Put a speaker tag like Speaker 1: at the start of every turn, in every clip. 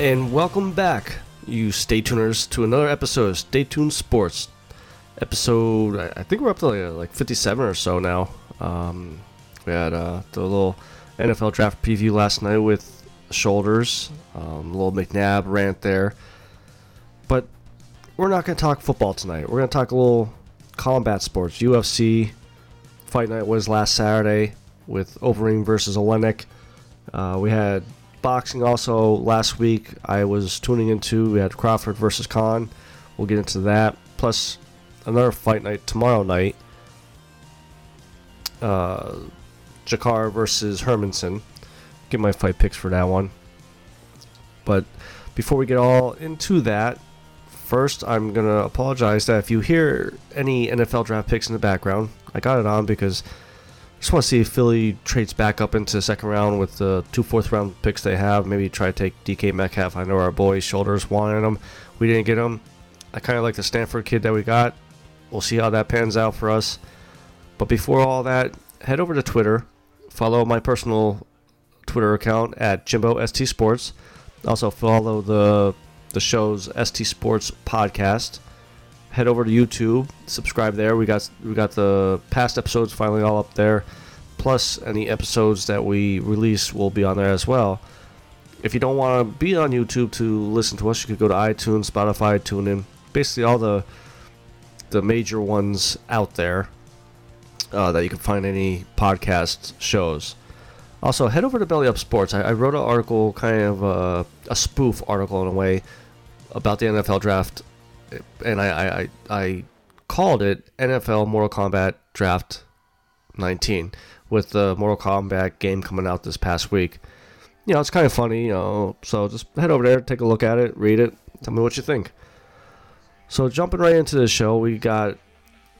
Speaker 1: And welcome back, you stay tuners, to another episode of Stay Tuned Sports. Episode, I- think we're up to like, like 57 or so now. Um, we had uh, the little NFL draft preview last night with Shoulders, um, little McNabb rant there. But we're not going to talk football tonight. We're going to talk a little combat sports. UFC fight night was last Saturday with Overeem versus Oleinik. Uh, we had boxing also last week. I was tuning into. We had Crawford versus Khan. We'll get into that. Plus another fight night tomorrow night. Uh, Jakar versus Hermansson. Get my fight picks for that one. But before we get all into that, first I'm gonna apologize that if you hear any NFL draft picks in the background, I got it on because I just want to see if Philly trades back up into the second round with the two fourth round picks they have. Maybe try to take DK Metcalf. I know our boys' shoulders wanted him. We didn't get him. I kind of like the Stanford kid that we got. We'll see how that pans out for us. But before all that, head over to Twitter. Follow my personal Twitter account at Jimbo ST Sports. Also follow the the show's ST Sports podcast head over to YouTube, subscribe there. We got we got the past episodes finally all up there, plus any episodes that we release will be on there as well. If you don't want to be on YouTube to listen to us, you could go to iTunes, Spotify, TuneIn, basically all the the major ones out there uh, that you can find any podcast shows. Also, head over to Belly Up Sports. I, I wrote an article, kind of uh, a spoof article in a way, about the NFL draft and I, I, I, I called it NFL Mortal Kombat Draft 19 with the Mortal Kombat game coming out this past week. You know, it's kind of funny, you know, so just head over there, take a look at it, read it, tell me what you think. So jumping right into the show, we got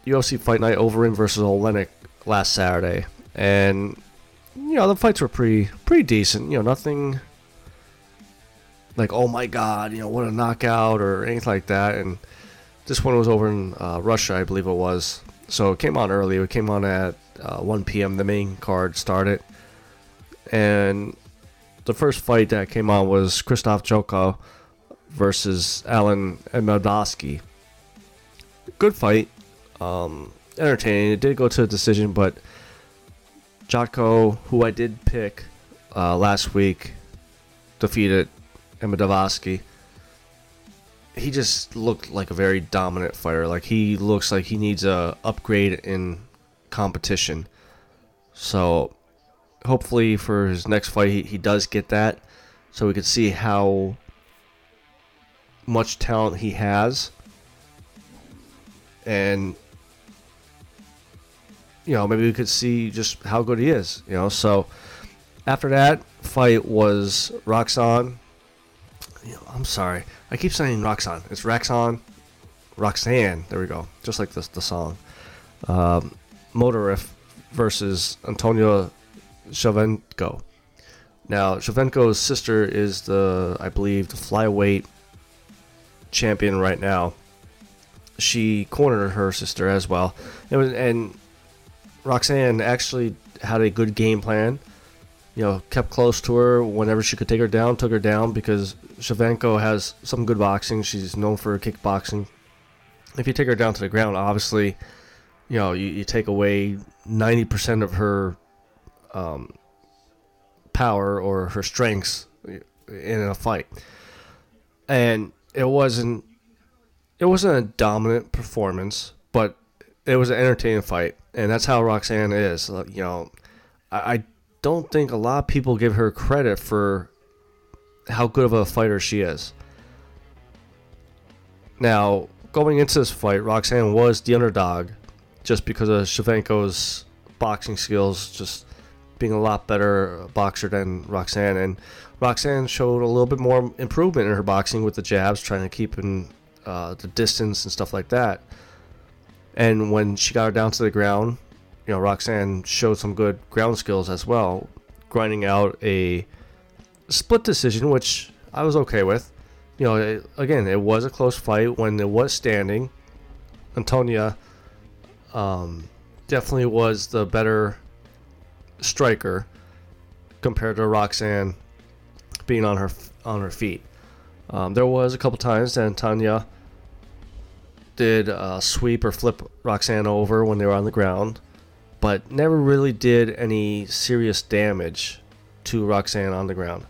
Speaker 1: UFC Fight Night Overeem versus Oleinik last Saturday, and you know the fights were pretty pretty decent. You know, nothing like oh my god, you know what a knockout or anything like that. And this one was over in uh, Russia, I believe it was. So it came on early. It came on at uh, 1 p.m. The main card started, and the first fight that came on was Krzysztof Jotko versus Alen Amedovski. Good fight, um, entertaining. It did go to a decision, but Jotko, who I did pick uh, last week, defeated Medowski. He just looked like a very dominant fighter. Like he looks like he needs a upgrade in competition. So hopefully for his next fight he, he does get that so we can see how much talent he has. And you know maybe we could see just how good he is you know? So after that fight was Roxanne you know, I'm sorry. I keep saying Roxanne it's Roxanne Roxanne. There we go. Just like this the song. Um, Modafferi versus Antonina Shevchenko. Now, Shevchenko's sister is the, I believe, the flyweight champion right now. She cornered her sister as well. Was, and Roxanne actually had a good game plan. You know, kept close to her whenever she could take her down, took her down because Shevchenko has some good boxing. She's known for kickboxing. If you take her down to the ground, obviously, you know, you, you take away 90% of her um, power or her strengths in a fight. And it wasn't it wasn't a dominant performance, but it was an entertaining fight, and that's how Roxanne is. You know, I, I don't think a lot of people give her credit for how good of a fighter she is. Now, going into this fight, Roxanne was the underdog, just because of Shevchenko's boxing skills, just being a lot better boxer than Roxanne, and Roxanne showed a little bit more improvement in her boxing with the jabs, trying to keep in uh, the distance and stuff like that. And when she got her down to the ground, you know, Roxanne showed some good ground skills as well, grinding out a split decision, which I was okay with. You know, it, again, it was a close fight when it was standing. Antonia um, definitely was the better striker compared to Roxanne being on her on her feet. Um, there was a couple times that Tanya did uh, sweep or flip Roxanne over when they were on the ground, but never really did any serious damage to Roxanne on the ground.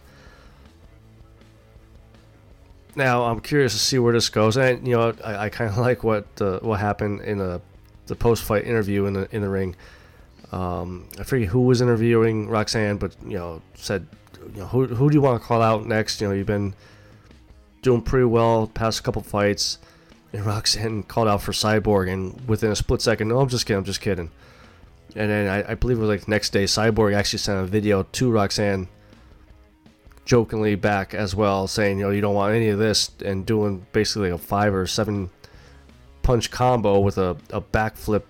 Speaker 1: Now I'm curious to see where this goes, and you know I, I kind of like what uh, what happened in the the post fight interview in the in the ring. Um, I forget who was interviewing Roxanne, but you know said, you know who who do you want to call out next? You know you've been doing pretty well past a couple fights. And Roxanne called out for Cyborg, and within a split second, no, I'm just kidding, I'm just kidding. And then I, I believe it was like the next day, Cyborg actually sent a video to Roxanne, jokingly back as well, saying, you know, you don't want any of this, and doing basically a five or seven punch combo with a, a backflip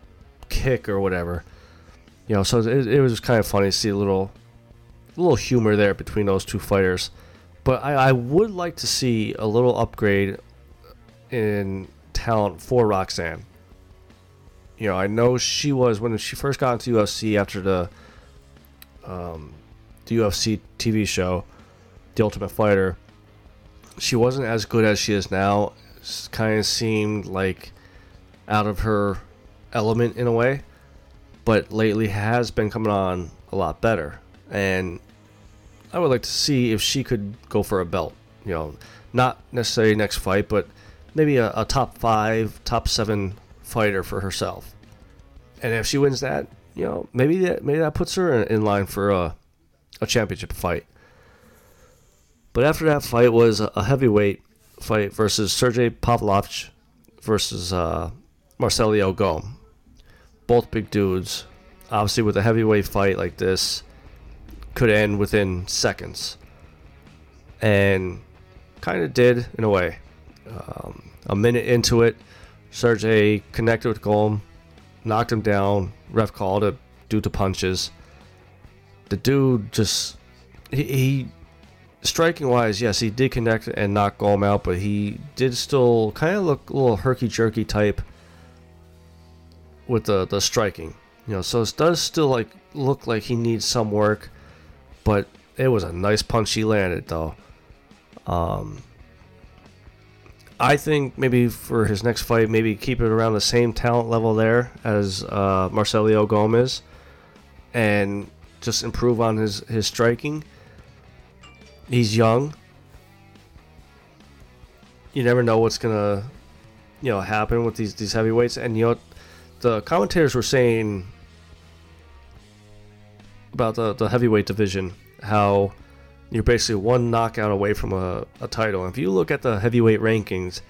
Speaker 1: kick or whatever. You know, so it, it was kind of funny to see a little, a little humor there between those two fighters. But I, I would like to see a little upgrade in talent for Roxanne. You know, I know she was when she first got into UFC after the um, the UFC TV show, The Ultimate Fighter. She wasn't as good as she is now. Kind of seemed like out of her element in a way, but lately has been coming on a lot better. And I would like to see if she could go for a belt. You know, not necessarily next fight, but maybe a, a top five, top seven fighter for herself. And if she wins that, you know, maybe that maybe that puts her in, in line for a, a championship fight. But after that fight was a, heavyweight fight versus Sergey Pavlovich versus uh, Marcelo Golm. Both big dudes. Obviously, with a heavyweight fight like this, could end within seconds. And kind of did in a way. Um, a minute into it, Sergey connected with Golm, knocked him down. Ref called it due to punches. The dude just he, he striking wise, yes, he did connect and knock Golm out, but he did still kind of look a little herky jerky type with the the striking. You know, so it does still like look like he needs some work, but it was a nice punch he landed though. Um, I think maybe for his next fight, maybe keep it around the same talent level there as uh, Marcelio Gomez, and just improve on his his striking. He's young. You never know what's gonna, you know, happen with these these heavyweights, and you know, the commentators were saying about the the heavyweight division how you're basically one knockout away from a, a title. And if you look at the heavyweight rankings,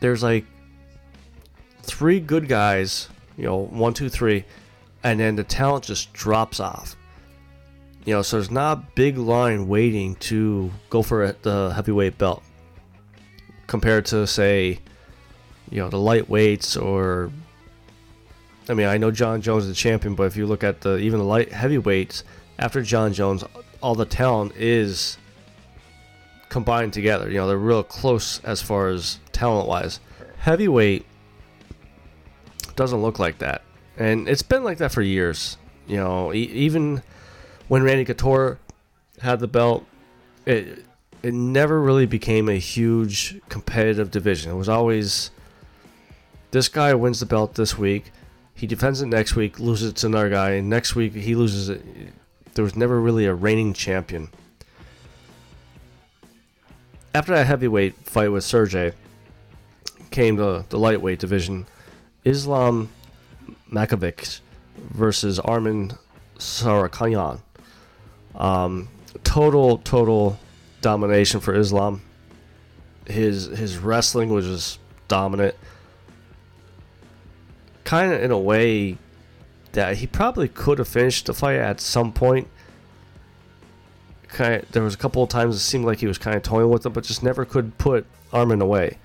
Speaker 1: there's like three good guys, you know, one, two, three, and then the talent just drops off. You know, so there's not a big line waiting to go for the heavyweight belt compared to, say, you know, the lightweights or. I mean, I know Jon Jones is the champion, but if you look at the even the light heavyweights after Jon Jones, all the talent is combined together. You know, they're real close as far as talent wise. Heavyweight doesn't look like that, and it's been like that for years. You know, e- even when Randy Couture had the belt, it it never really became a huge competitive division. It was always this guy wins the belt this week, he defends it next week, loses it to another guy, and next week he loses it there was never really a reigning champion. After that heavyweight fight with Sergey, came the, the lightweight division. Islam Makhachev versus Arman Tsarukyan. Um, total, total domination for Islam. His his wrestling was just dominant. Kind of in a way that he probably could have finished the fight at some point. Kind of, there was a couple of times it seemed like he was kind of toying with it, but just never could put Arman away.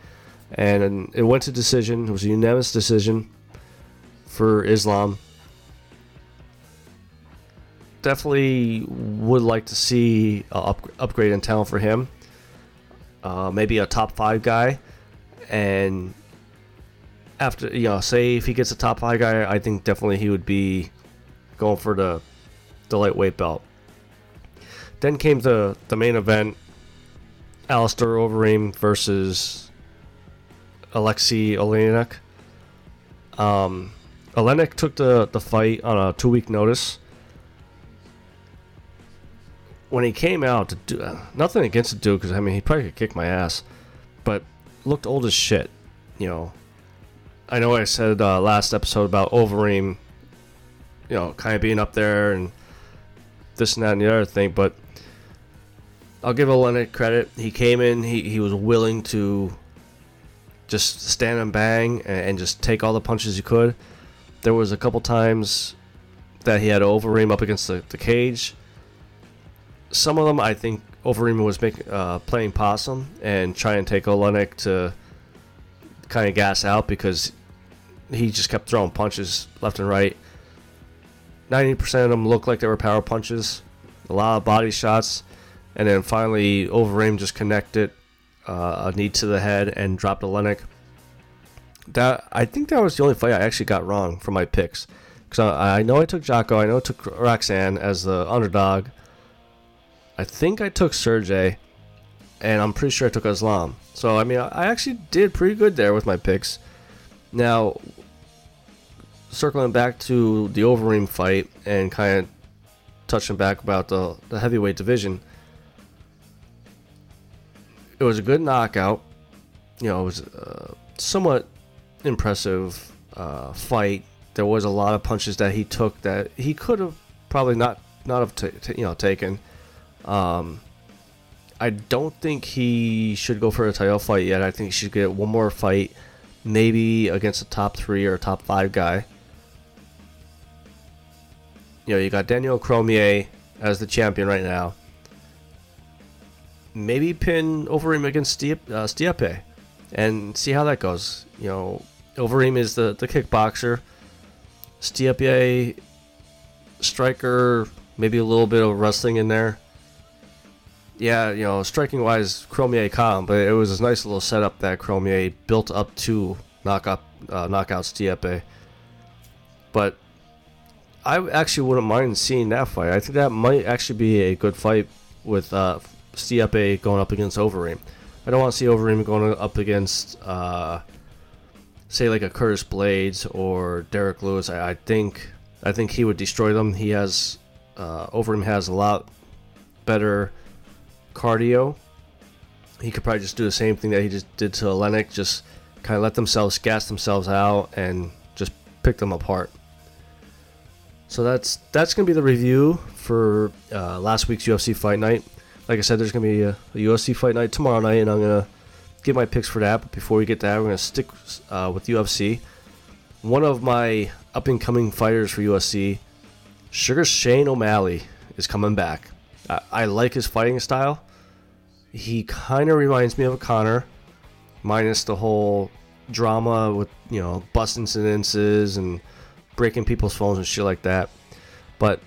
Speaker 1: And it went to decision. It was a unanimous decision for Islam. Definitely would like to see a up, upgrade in talent for him. Uh, maybe a top five guy, and after you know, say if he gets a top five guy, I think definitely he would be going for the the lightweight belt. Then came the the main event: Alistair Overeem versus Alexei Oleinik. Um, Oleinik took the, the fight on a two week notice. When he came out to do uh, nothing against the dude, because I mean he probably could kick my ass, but looked old as shit. You know, I know I said uh, last episode about Overeem, you know, kind of being up there and this and that and the other thing, but I'll give Oleinik credit. He came in, he, he was willing to just stand and bang and, and just take all the punches he could. There was a couple times that he had Overeem up against the, the cage. Some of them, I think, Overeem was uh, playing possum and trying to take Oleinik to kind of gas out because he just kept throwing punches left and right. 90% of them looked like they were power punches, a lot of body shots, and then finally Overeem just connected uh, a knee to the head and dropped Oleinik. That I think that was the only fight I actually got wrong for my picks. Because I, I, know I took Jotko, I know I took Roxanne as the underdog. I think I took Sergey, and I'm pretty sure I took Islam. So I mean, I actually did pretty good there with my picks. Now, circling back to the Overeem fight and kind of touching back about the, the heavyweight division, it was a good knockout. You know, it was a somewhat impressive uh, fight. There was a lot of punches that he took that he could have probably not not have t- t- you know taken. Um, I don't think he should go for a title fight yet. I think he should get one more fight, maybe against a top three or top five guy. You know, you got Daniel Cormier as the champion right now maybe pin Overeem against Stipe, uh, Stipe and see how that goes. You know, Overeem is the, the kickboxer. Stipe, striker, maybe a little bit of wrestling in there. Yeah, you know, striking wise, Cormier calm, but it was a nice little setup that Cormier built up to knock up, uh, knock out Stipe. But I actually wouldn't mind seeing that fight. I think that might actually be a good fight with uh, Stipe going up against Overeem. I don't want to see Overeem going up against, uh, say, like a Curtis Blaydes or Derrick Lewis. I, I, think I think he would destroy them. He has uh, Overeem has a lot better cardio. He could probably just do the same thing that he just did to Oleinik, just kind of let themselves gas themselves out and just pick them apart. So that's that's gonna be the review for uh, last week's UFC Fight Night like I said, there's to be a, a, UFC fight night tomorrow night, and I'm to get my picks for that. But before we get that, we're to stick uh, with UFC. One of my up and coming fighters for UFC, Sugar Shane O'Malley, is coming back. I, I like his fighting style. He kind of reminds me of a Conor, minus the whole drama with, you know, bus incidences and breaking people's phones and shit like that. But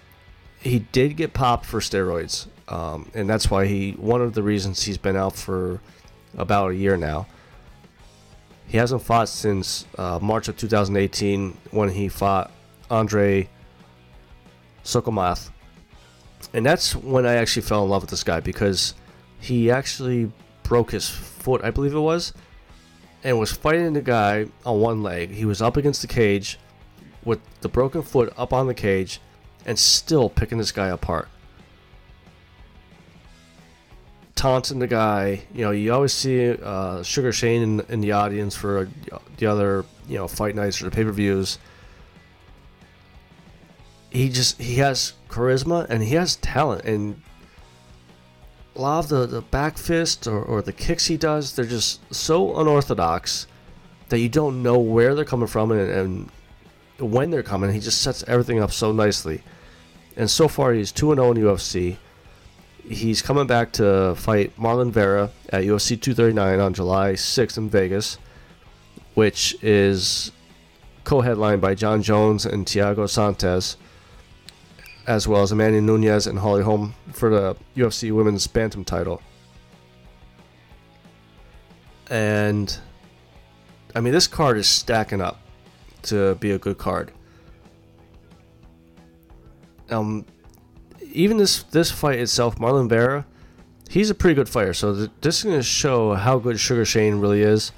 Speaker 1: he did get popped for steroids um, and that's why he one of the reasons he's been out for about a year now. He hasn't fought since uh, March of 2018 when he fought Andre Soukhamthath, and that's when I actually fell in love with this guy because he actually broke his foot, I believe it was, and was fighting the guy on one leg. He was up against the cage with the broken foot up on the cage and still picking this guy apart taunting the guy. You know, you always see uh, Sugar Shane in, in, the audience for uh, the other, you know, fight nights or the pay per views. He just he has charisma and he has talent, and a lot of the, the back fist or, or the kicks he does, they're just so unorthodox that you don't know where they're coming from and, and when they're coming. He just sets everything up so nicely. And so far, he's 2 0 in UFC he's coming back to fight Marlon Vera at UFC 239 on July 6th in Vegas, which is co-headlined by Jon Jones and Thiago Santos, as well as Amanda Nunes and Holly Holm for the UFC Women's Bantam title. And I mean, this card is stacking up to be a good card. Um, even this this fight itself, Marlon Vera, he's a pretty good fighter. So th- this is going to show how good Sugar Shane really is.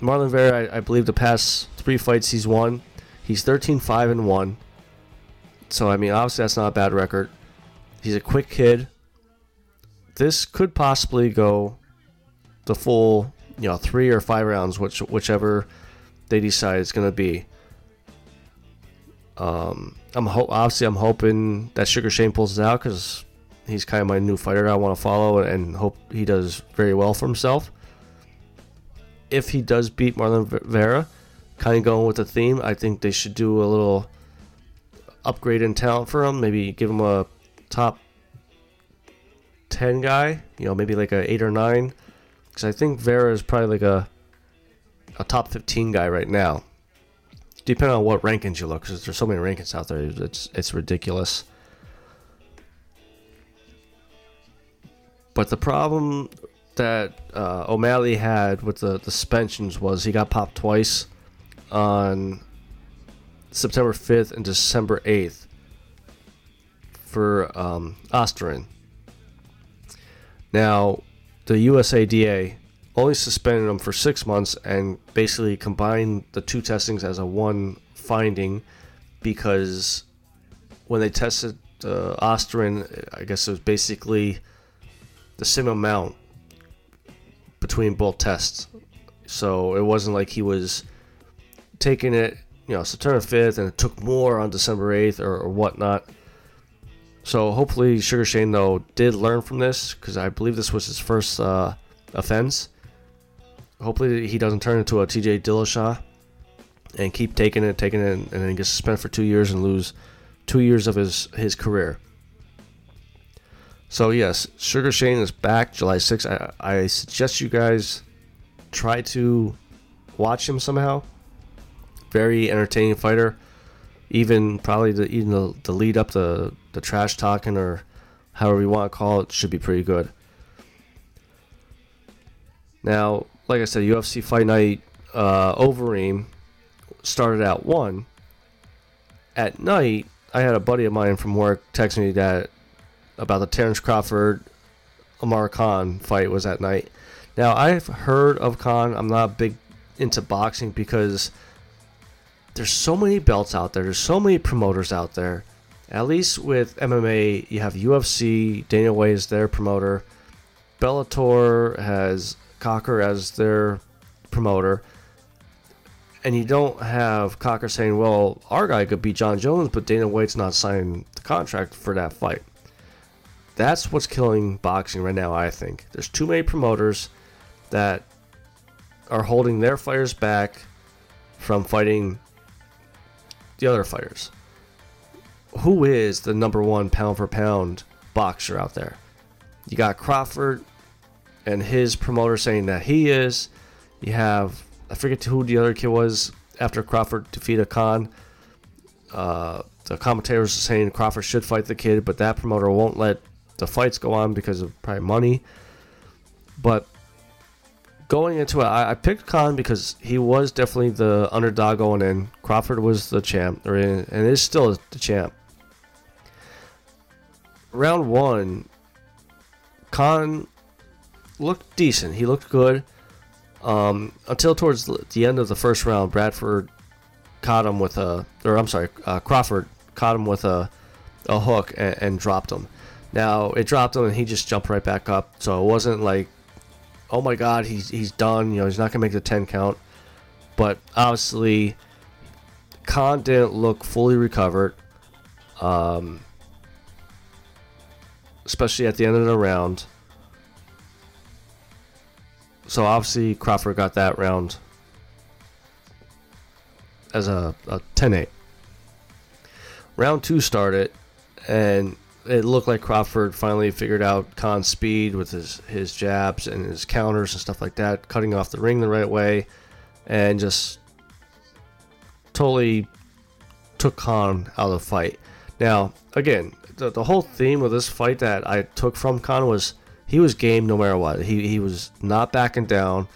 Speaker 1: Marlon Vera, I, I, believe the past three fights he's won, he's 13 5 and 1. So, I mean, obviously that's not a bad record. He's a quick kid. This could possibly go the full, you know, three or five rounds, which whichever they decide it's to be. Um, I'm ho- obviously I'm hoping that Sugar Shane pulls it out because he's kind of my new fighter I want to follow and hope he does very well for himself. If he does beat Marlon Vera, kind of going with the theme, I think they should do a little upgrade in talent for him. Maybe give him a top 10 guy, you know, maybe like a 8 or 9. Because I think Vera is probably like a, a top 15 guy right now depending on what rankings you look, because there's so many rankings out there, it's it's ridiculous. But the problem that uh, O'Malley had with the, the suspensions was he got popped twice on September 5th and December 8th for um, ostarine. Now, the USADA only suspended him for six months and basically combined the two testings as a one finding because when they tested uh, ostarine, I guess it was basically the same amount between both tests. So it wasn't like he was taking it, you know, September 5th and it took more on December 8th or, or whatnot. So hopefully Sugar Shane, though, did learn from this because I believe this was his first uh, offense hopefully he doesn't turn into a TJ Dillashaw and keep taking it, taking it, and then get suspended for two years and lose two years of his his career. So yes, Sugar Shane is back July 6th. I, I suggest you guys try to watch him somehow. Very entertaining fighter. Even probably the even the, the lead up the the trash talking or however you want to call it should be pretty good. Now, like I said, UFC Fight Night uh, Overeem started at one. At night, I had a buddy of mine from work text me that about the Terrence Crawford Amir Khan fight was at night. Now I've heard of Khan. I'm not big into boxing because there's so many belts out there. There's so many promoters out there. At least with MMA, you have UFC. Dana White is their promoter. Bellator has Coker as their promoter, and you don't have Coker saying, "Well, our guy could beat Jon Jones, but Dana White's not signing the contract for that fight." That's what's killing boxing right now. I think there's too many promoters that are holding their fighters back from fighting the other fighters. Who is the number one pound for pound boxer out there? You got Crawford, and his promoter saying that he is. You have I forget who the other kid was after Crawford defeated Khan. Uh, the commentators are saying Crawford should fight the kid, but that promoter won't let the fights go on because of probably money. But going into it, I, I picked Khan because he was definitely the underdog going in. Crawford was the champ, or in, and is still the champ. Round one, Khan looked decent. He looked good um, until towards the end of the first round. Bradford caught him with a, or I'm sorry, uh, Crawford caught him with a, a hook and, and, dropped him. Now it dropped him and he just jumped right back up. So it wasn't like, oh my God, he's he's done. You know, he's not gonna make the ten count. But obviously, Khan didn't look fully recovered. Um, especially at the end of the round so obviously Crawford got that round as a, a 10-8. Round two started, and it looked like Crawford finally figured out Khan's speed with his, his jabs and his counters and stuff like that, cutting off the ring the right way, and just totally took Khan out of the fight. Now, again, the, the whole theme of this fight that I took from Khan was he was game no matter what. He, he was not backing down.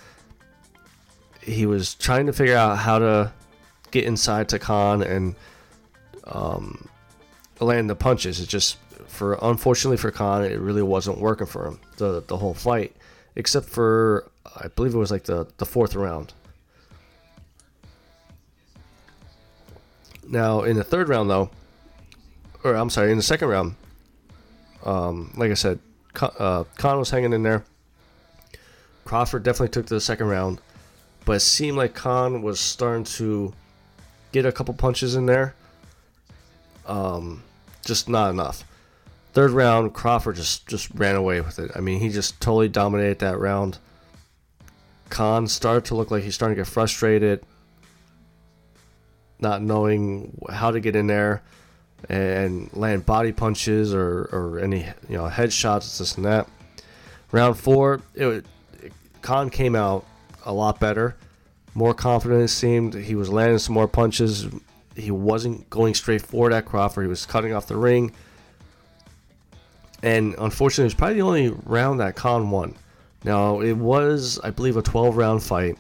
Speaker 1: He was trying to figure out how to get inside to Khan and um, land the punches. It just, for unfortunately for Khan, it really wasn't working for him the the whole fight, except for I believe it was like the the fourth round. Now in the third round though, or I'm sorry, in the second round, um, like I said, uh, Khan was hanging in there. Crawford definitely took to the second round, but it seemed like Khan was starting to get a couple punches in there. Um, just not enough. Third round, Crawford just just ran away with it. I mean, he just totally dominated that round. Khan started to look like he's starting to get frustrated, not knowing how to get in there and land body punches or, or any you know headshots, this and that. Round four, it, Khan came out a lot better, more confident. It seemed he was landing some more punches. He wasn't going straight forward at Crawford. He was cutting off the ring. And unfortunately, it was probably the only round that Khan won. Now, it was, I believe, a 12 round fight.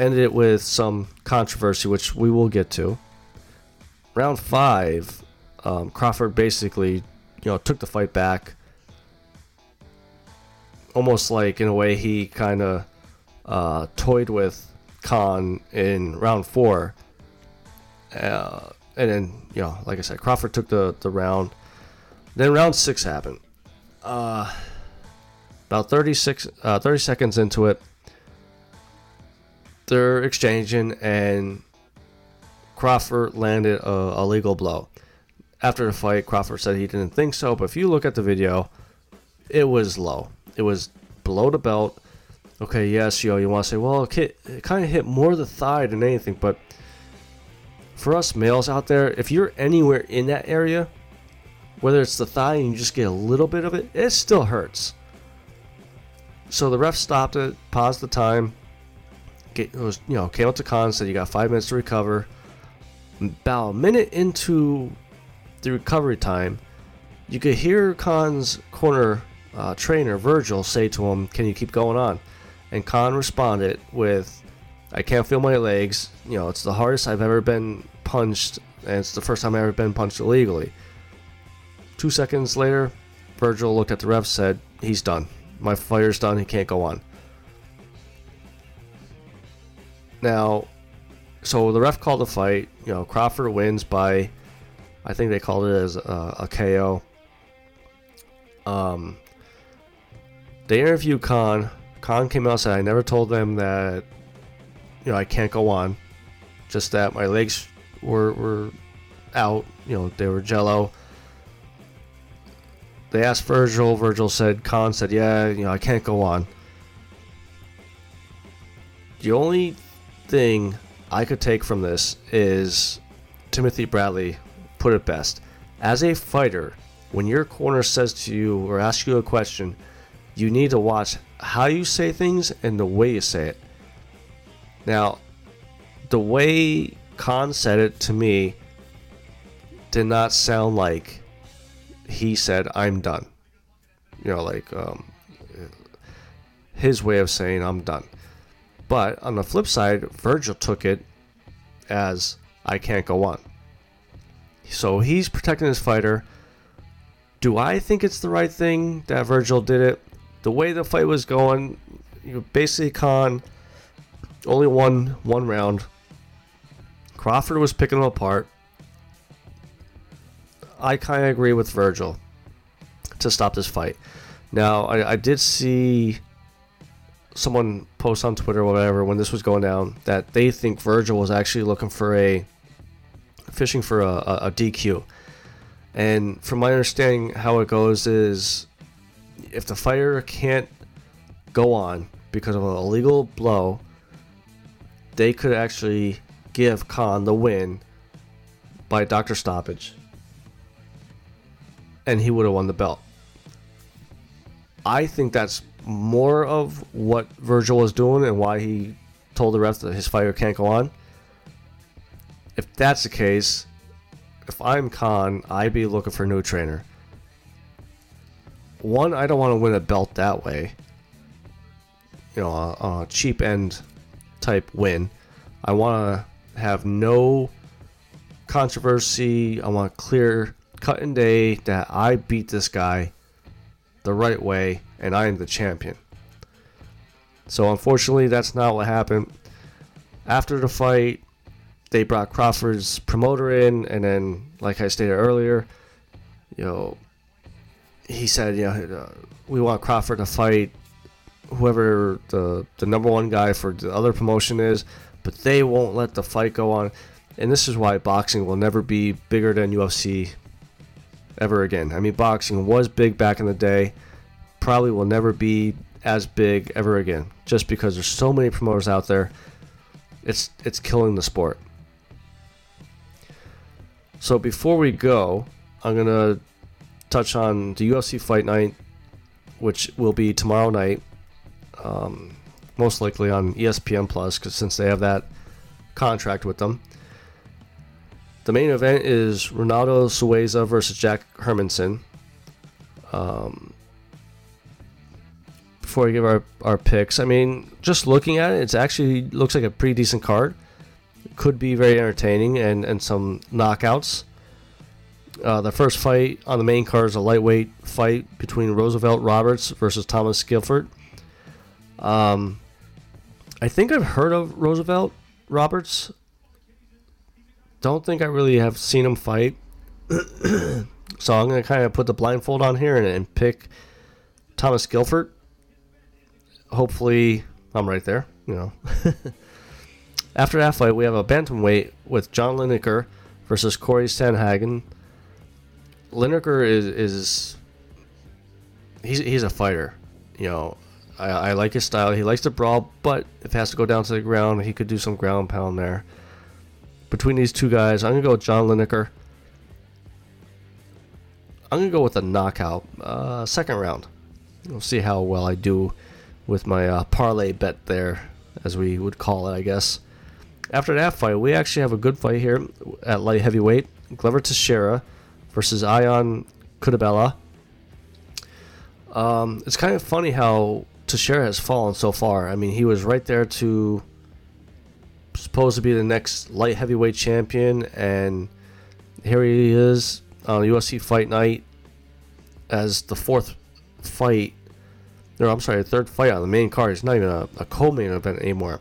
Speaker 1: Ended it with some controversy, which we will get to. Round five, um, Crawford basically, you know, took the fight back. Almost like, in a way, he kind of uh, toyed with Khan in round four. Uh, and then, you know, like I said, Crawford took the, the round. Then round six happened. Uh, about 36, uh, 30 seconds into it, they're exchanging, and Crawford landed a, a legal blow. After the fight, Crawford said he didn't think so, but if you look at the video, it was low. It was below the belt. Okay, yes, yo, you want to say, well, it, it kind of hit more the thigh than anything, but for us males out there, if you're anywhere in that area, whether it's the thigh and you just get a little bit of it, it still hurts. So the ref stopped it, paused the time. It was you know came up to Khan said you got five minutes to recover. About a minute into the recovery time, you could hear Khan's corner uh, trainer Virgil say to him, "Can you keep going on?" And Khan responded with, "I can't feel my legs. You know, it's the hardest I've ever been punched, and it's the first time I've ever been punched illegally." Two seconds later, Virgil looked at the ref, said, "He's done. My fire's done. He can't go on." Now, so the ref called the fight. You know, Crawford wins by, I think they called it as a, a KO. Um, they interviewed Khan. Khan came out and said, "I never told them that, you know, I can't go on. Just that my legs were were out. You know, they were jello." They asked Virgil. Virgil said, "Khan said, yeah, you know, I can't go on." The only thing I could take from this is Timothy Bradley put it best. As a fighter, when your corner says to you or asks you a question, you need to watch how you say things and the way you say it. Now, the way Khan said it to me did not sound like he said, I'm done. You know, like um, his way of saying, I'm done. But on the flip side, Virgil took it as I can't go on. So he's protecting his fighter. Do I think it's the right thing that Virgil did it? The way the fight was going, you basically Khan only won one round. Crawford was picking him apart. I kind of agree with Virgil to stop this fight. Now, I, I did see someone post on Twitter or whatever when this was going down that they think Virgil was actually looking for a fishing for a, a, a DQ. And from my understanding, how it goes is if the fighter can't go on because of an illegal blow, they could actually give Khan the win by doctor stoppage. And he would have won the belt. I think that's more of what Virgil was doing and why he told the ref that his fighter can't go on. If that's the case, if I'm Khan, I'd be looking for a new trainer. One, I don't want to win a belt that way. You know, a, a cheap end type win. I want to have no controversy. I want clear cut and day that I beat this guy the right way and I am the champion. So unfortunately, that's not what happened. After the fight, they brought Crawford's promoter in, and then, like I stated earlier, you know, he said, you know, uh, we want Crawford to fight whoever the the number one guy for the other promotion is, but they won't let the fight go on. And this is why boxing will never be bigger than UFC ever again. I mean, boxing was big back in the day, probably will never be as big ever again, just because there's so many promoters out there. It's it's killing the sport. So before we go, I'm gonna touch on the UFC Fight Night, which will be tomorrow night, um, most likely on ESPN Plus, because since they have that contract with them. The main event is Ronaldo Souza versus Jack Hermansson. Um, before we give our, our picks, I mean, just looking at it, it actually looks like a pretty decent card. Could be very entertaining and, and some knockouts. Uh, the first fight on the main card is a lightweight fight between Roosevelt Roberts versus Thomas Gilfert. Um, I think I've heard of Roosevelt Roberts. Don't think I really have seen him fight. so I'm going to kind of put the blindfold on here and, and pick Thomas Gilfert. Hopefully, I'm right there, you know. After that fight, we have a bantamweight with John Lineker versus Cory Sandhagen. Lineker is is he's he's a fighter. You know, I, I like his style. He likes to brawl, but if it has to go down to the ground, he could do some ground pound there. Between these two guys, I'm gonna go with John Lineker. I'm gonna go with a knockout, uh, second round. We'll see how well I do with my uh, parlay bet there, as we would call it, I guess. After that fight, we actually have a good fight here at light heavyweight. Glover Teixeira versus Ion Cutelaba. Um, it's kind of funny how Teixeira has fallen so far. I mean, he was right there to supposed to be the next light heavyweight champion, and here he is on UFC Fight Night as the fourth fight. No, I'm sorry, the third fight on the main card. It's not even a, a co-main event anymore.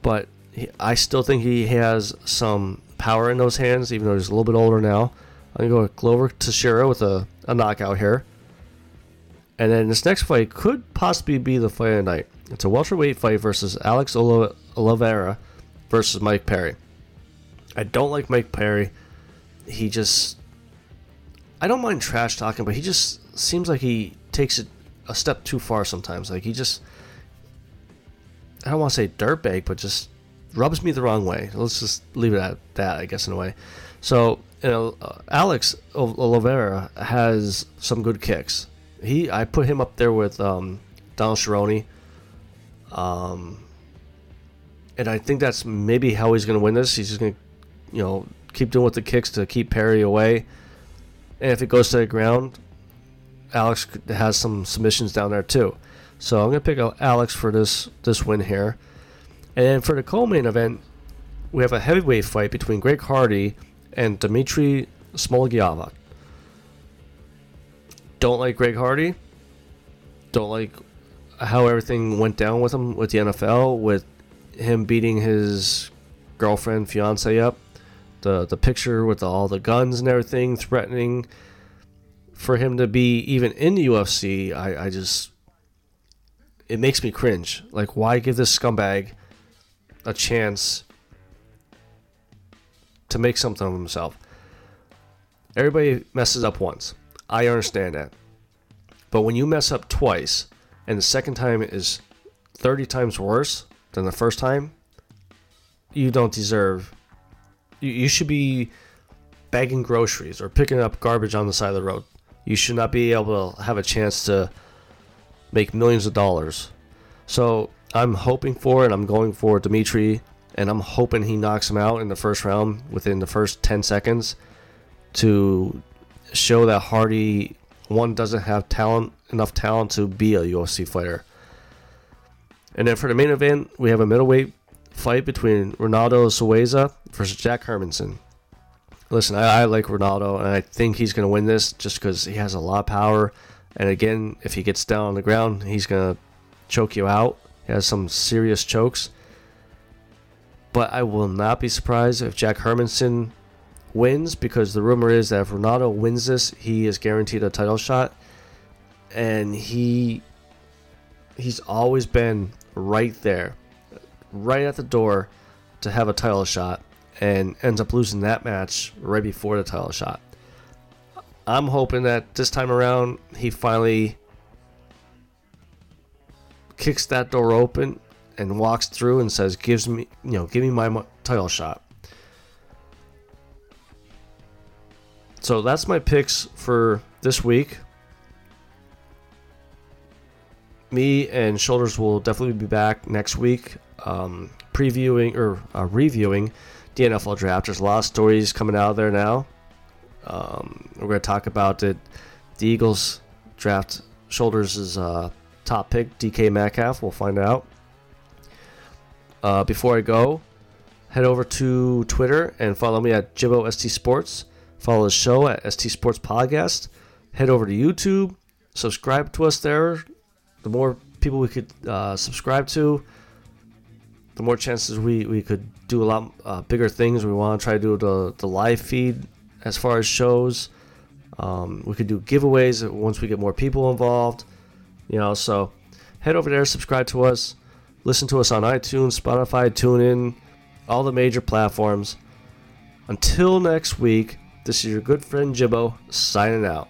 Speaker 1: But he, I still think he has some power in those hands, even though he's a little bit older now. I'm gonna go with Glover Teixeira with a, a knockout here. And then this next fight could possibly be the fight of the night. It's a welterweight fight versus Alex Oliveira versus Mike Perry. I don't like Mike Perry. He just. I don't mind trash talking, but he just seems like he takes it a step too far sometimes. Like he just. I don't want to say dirtbag, but just rubs me the wrong way. Let's just leave it at that, I guess, in a way. So, you know, uh, Alex Oliveira has some good kicks. He, I put him up there with um, Donald Cerrone. Um, and I think that's maybe how he's going to win this. He's just going to, you know, keep doing with the kicks to keep Perry away. And if it goes to the ground, Alex has some submissions down there too. So I'm going to pick out Alex for this this win here. And for the co-main event, we have a heavyweight fight between Greg Hardy and Dmitry Smoliakov. Don't like Greg Hardy. Don't like how everything went down with him with the NFL, with him beating his girlfriend, fiance up. The the picture with all the guns and everything, threatening for him to be even in the UFC. I, I just it makes me cringe. Like, why give this scumbag a chance to make something of himself? Everybody messes up once. I understand that. But when you mess up twice and the second time is 30 times worse than the first time, you don't deserve. You, you should be bagging groceries or picking up garbage on the side of the road. You should not be able to have a chance to make millions of dollars. So I'm hoping for and I'm going for Dimitri, and I'm hoping he knocks him out in the first round within the first 10 seconds to show that Hardy one doesn't have talent enough talent to be a UFC fighter. And then for the main event, we have a middleweight fight between Ronaldo Souza versus Jack Hermansson. Listen, I, I like Ronaldo, and I think he's going to win this just because he has a lot of power. And again, if he gets down on the ground, he's going to choke you out. He has some serious chokes. But I will not be surprised if Jack Hermansson wins because the rumor is that if Ronaldo wins this, he is guaranteed a title shot. And he he's always been right there, right at the door to have a title shot and ends up losing that match right before the title shot. I'm hoping that this time around he finally kicks that door open and walks through and says, "Gives me, you know, give me my title shot." So that's my picks for this week. Me and Shoulders will definitely be back next week, um, previewing or uh, reviewing the NFL draft. There's a lot of stories coming out there now. Um, we're going to talk about it. The Eagles draft Shoulders is uh, top pick, DK Metcalf. We'll find out. Uh, before I go, head over to Twitter and follow me at Jibbo ST Sports. Follow the show at ST Sports Podcast. Head over to YouTube. Subscribe to us there. The more people we could uh, subscribe to, the more chances we, we could do a lot uh, bigger things. We want to try to do the, the live feed as far as shows. Um, we could do giveaways once we get more people involved. You know, so head over there, subscribe to us, listen to us on iTunes, Spotify, TuneIn, all the major platforms. Until next week, this is your good friend Jibbo signing out.